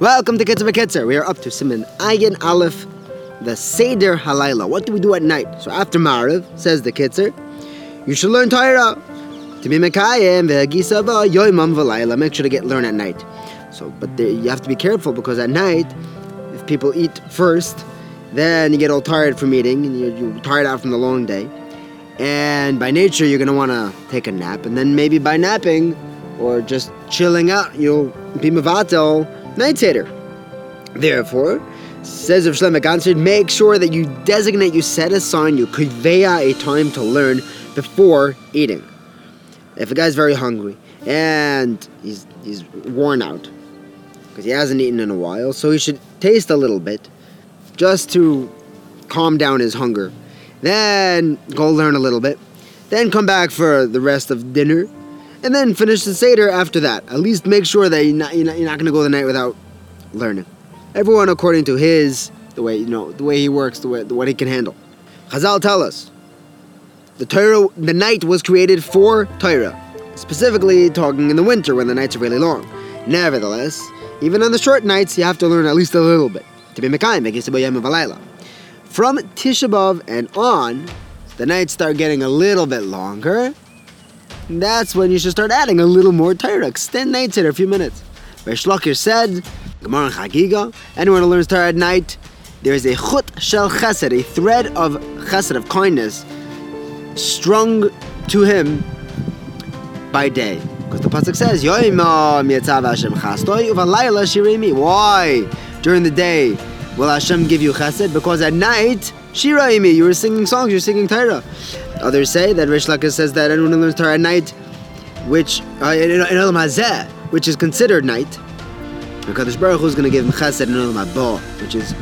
Welcome to Kitzer Kitzer. We are up to Siman Ayin Aleph, the Seder Halayla. What do we do at night? So after Mariv, says the Kitzer, you should learn Torah. To be Mekayim, Ve'agisava, Yoimam V'layla. Make sure to get learn at night. So, but you have to be careful because at night, if people eat first, then you get all tired from eating and you're, you're tired out from the long day. And by nature, you're going to want to take a nap. And then maybe by napping or just chilling out, you'll be Mavatel night Seder. Therefore, says Rav Shlomo Ganzfried, make sure that you designate, you set aside, you kveya a time to learn before eating. If a guy's very hungry and he's he's worn out because he hasn't eaten in a while, so he should taste a little bit just to calm down his hunger. Then go learn a little bit. Then come back for the rest of dinner and then finish the Seder after that. At least make sure that you're not, you're not, not going to go the night without learning. Everyone according to his, the way, you know, the way he works, the way, the, what he can handle. Chazal tell us, the Torah, the night was created for Torah, specifically talking in the winter when the nights are really long. Nevertheless, even on the short nights, you have to learn at least a little bit to be Mekayim, From Tisha and on, the nights start getting a little bit longer, that's when you should start adding a little more Torah. Extend night Torah a few minutes. Reish Lakish said, Gemara Chagiga, anyone who learns Torah at night, there is a chut shel chesed, a thread of chesed, of kindness, strung to him by day. Because the Pasuk says, Why? During the day will Hashem give you chesed? Because at night, Shiraimi, you were singing songs, you're singing Torah. Others say that Reish Lakish says that anyone who learns Torah at night, which uh, in, in Olam Hazeh, which is considered night, Hakadosh Baruch Hu is going to give him Chesed in Olam Haba, which is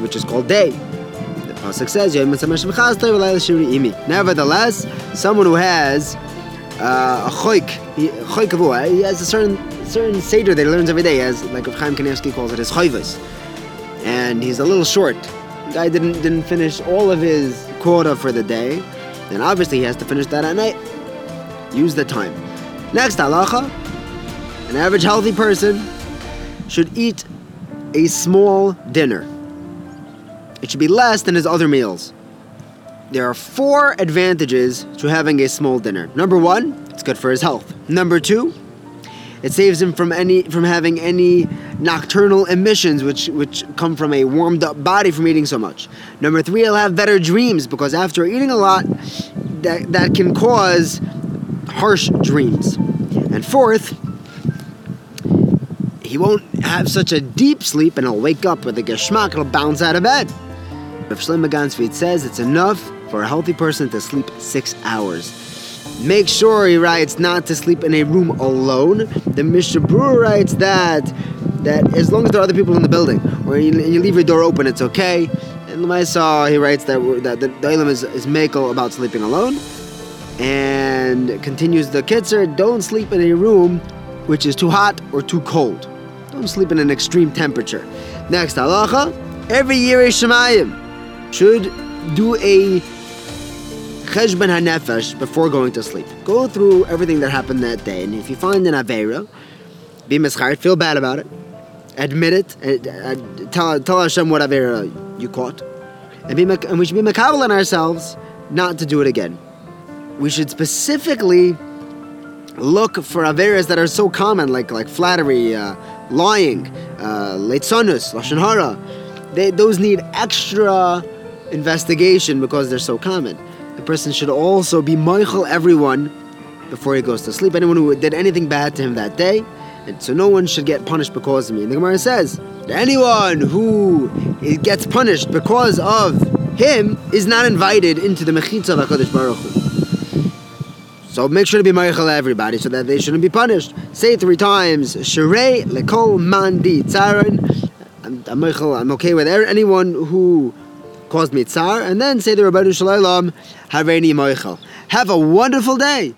which is called day. The pasuk says, Nevertheless, someone who has uh, a choik, he, he has a certain certain seder that he learns every day. Has like Chaim Kanievsky calls it his chayvus, and he's a little short. The guy didn't didn't finish all of his quota for the day, then obviously he has to finish that at night. Use the time. Next halacha, an average healthy person should eat a small dinner. It should be less than his other meals. There are four advantages to having a small dinner. Number one, it's good for his health. Number two, it saves him from any from having any nocturnal emissions which which come from a warmed up body from eating so much. Number three, he'll have better dreams because after eating a lot, that that can cause harsh dreams. And fourth, he won't have such a deep sleep and he'll wake up with a geschmack, he'll bounce out of bed. If Shlomo says it's enough for a healthy person to sleep six hours. Make sure, he writes, not to sleep in a room alone. The Mishnah Berurah writes that that as long as there are other people in the building, or you, you leave your door open, it's okay. And Lamaisa, he writes that, that the, the is, is makel about sleeping alone. And continues the Kitzer, don't sleep in a room which is too hot or too cold. Don't sleep in an extreme temperature. Next, halacha, every year a Shemayim should do a cheshbon hanefesh before going to sleep. Go through everything that happened that day, and if you find an avera, be mischart, feel bad about it, admit it, and, uh, tell tell Hashem whatever avera you caught, and, be, and we should be makabel on ourselves not to do it again. We should specifically look for averas that are so common, like like flattery, uh, lying, uh, leitzonus, lashon hara. Those need extra investigation because they're so common. The person should also be moichel everyone before he goes to sleep. Anyone who did anything bad to him that day, and so no one should get punished because of me. And the Gemara says anyone who gets punished because of him is not invited into the mechitza of Hakadosh Baruch Hu. So make sure to be Meichel everybody so that they shouldn't be punished. Say three times, Sherei lekol mandi tzaron. I'm, I'm, I'm okay with er, anyone who caused me tsar. And then say the Ribbono Shel Olam, Hareini Meichel. Have a wonderful day.